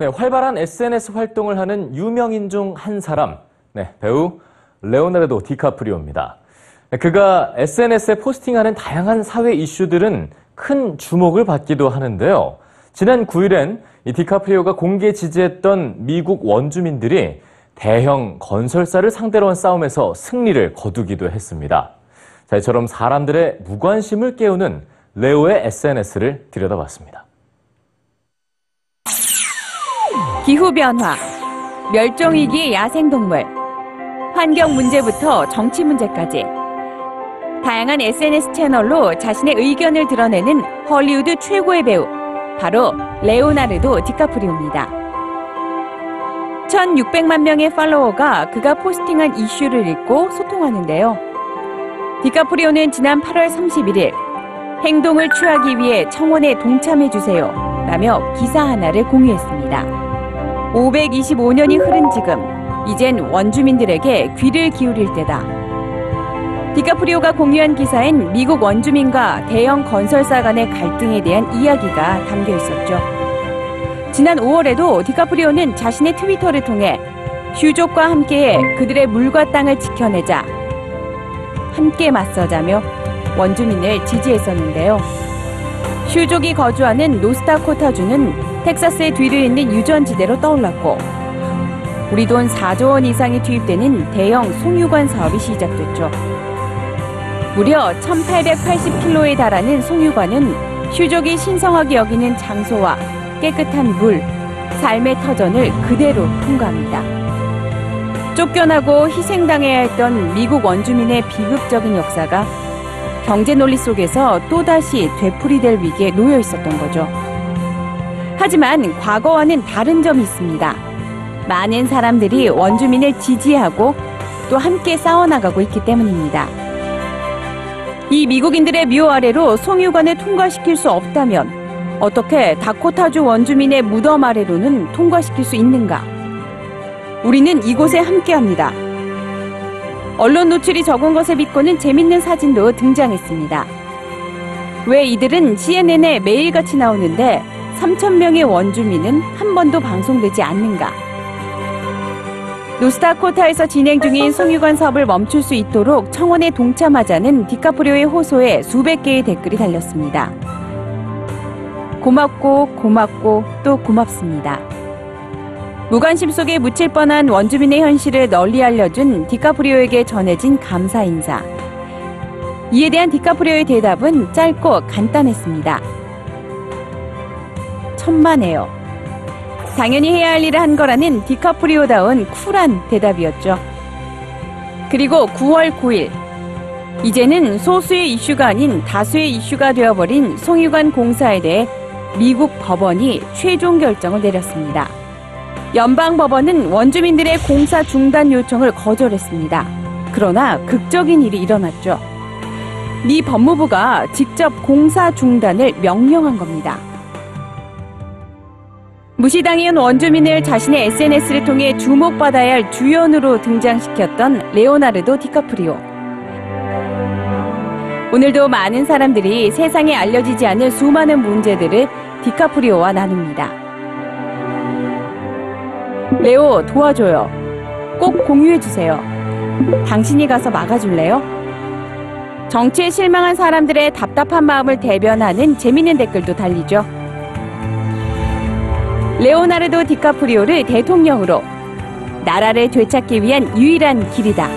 네, 활발한 SNS 활동을 하는 유명인 중 한 사람, 네, 배우 레오나르도 디카프리오입니다. 네, 그가 SNS에 포스팅하는 다양한 사회 이슈들은 큰 주목을 받기도 하는데요. 지난 9일엔 이 디카프리오가 공개 지지했던 미국 원주민들이 대형 건설사를 상대로 한 싸움에서 승리를 거두기도 했습니다. 자, 이처럼 사람들의 무관심을 깨우는 레오의 SNS를 들여다봤습니다. 기후변화, 멸종위기의 야생동물, 환경 문제부터 정치 문제까지 다양한 SNS 채널로 자신의 의견을 드러내는 헐리우드 최고의 배우, 바로 레오나르도 디카프리오입니다. 1600만 명의 팔로워가 그가 포스팅한 이슈를 읽고 소통하는데요. 디카프리오는 지난 8월 31일 행동을 취하기 위해 청원에 동참해주세요 라며 기사 하나를 공유했습니다. 525년이 흐른 지금, 이젠 원주민들에게 귀를 기울일 때다. 디카프리오가 공유한 기사엔 미국 원주민과 대형 건설사 간의 갈등에 대한 이야기가 담겨 있었죠. 지난 5월에도 디카프리오는 자신의 트위터를 통해 휴족과 함께해 그들의 물과 땅을 지켜내자, 함께 맞서자며 원주민을 지지했었는데요. 휴족이 거주하는 노스타코타주는 텍사스의 뒤를 잇는 유전지대로 떠올랐고 우리 돈 4조 원 이상이 투입되는 대형 송유관 사업이 시작됐죠. 무려 1880킬로에 달하는 송유관은 휴족이 신성하게 여기는 장소와 깨끗한 물, 삶의 터전을 그대로 통과합니다. 쫓겨나고 희생당해야 했던 미국 원주민의 비극적인 역사가 경제 논리 속에서 또다시 되풀이될 위기에 놓여 있었던 거죠. 하지만 과거와는 다른 점이 있습니다. 많은 사람들이 원주민을 지지하고 또 함께 싸워나가고 있기 때문입니다. 이 미국인들의 묘 아래로 송유관을 통과시킬 수 없다면 어떻게 다코타주 원주민의 무덤 아래로는 통과시킬 수 있는가? 우리는 이곳에 함께합니다. 언론 노출이 적은 것을 믿고는 재밌는 사진도 등장했습니다. 왜 이들은 CNN에 매일같이 나오는데 3천명의 원주민은 한 번도 방송되지 않는가? 노스타코타에서 진행 중인 송유관 사업을 멈출 수 있도록 청원에 동참하자는 디카프리오의 호소에 수백 개의 댓글이 달렸습니다. 고맙고 고맙고 또 고맙습니다. 무관심 속에 묻힐 뻔한 원주민의 현실을 널리 알려준 디카프리오에게 전해진 감사 인사. 이에 대한 디카프리오의 대답은 짧고 간단했습니다. 천만에요. 당연히 해야 할 일을 한 거라는 디카프리오다운 쿨한 대답이었죠. 그리고 9월 9일. 이제는 소수의 이슈가 아닌 다수의 이슈가 되어버린 송유관 공사에 대해 미국 법원이 최종 결정을 내렸습니다. 연방법원은 원주민들의 공사 중단 요청을 거절했습니다. 그러나 극적인 일이 일어났죠. 미 법무부가 직접 공사 중단을 명령한 겁니다. 무시당해온 원주민을 자신의 SNS를 통해 주목받아야 할 주연으로 등장시켰던 레오나르도 디카프리오. 오늘도 많은 사람들이 세상에 알려지지 않을 수많은 문제들을 디카프리오와 나눕니다. 레오 도와줘요. 꼭 공유해주세요. 당신이 가서 막아줄래요? 정치에 실망한 사람들의 답답한 마음을 대변하는 재밌는 댓글도 달리죠. 레오나르도 디카프리오를 대통령으로 나라를 되찾기 위한 유일한 길이다.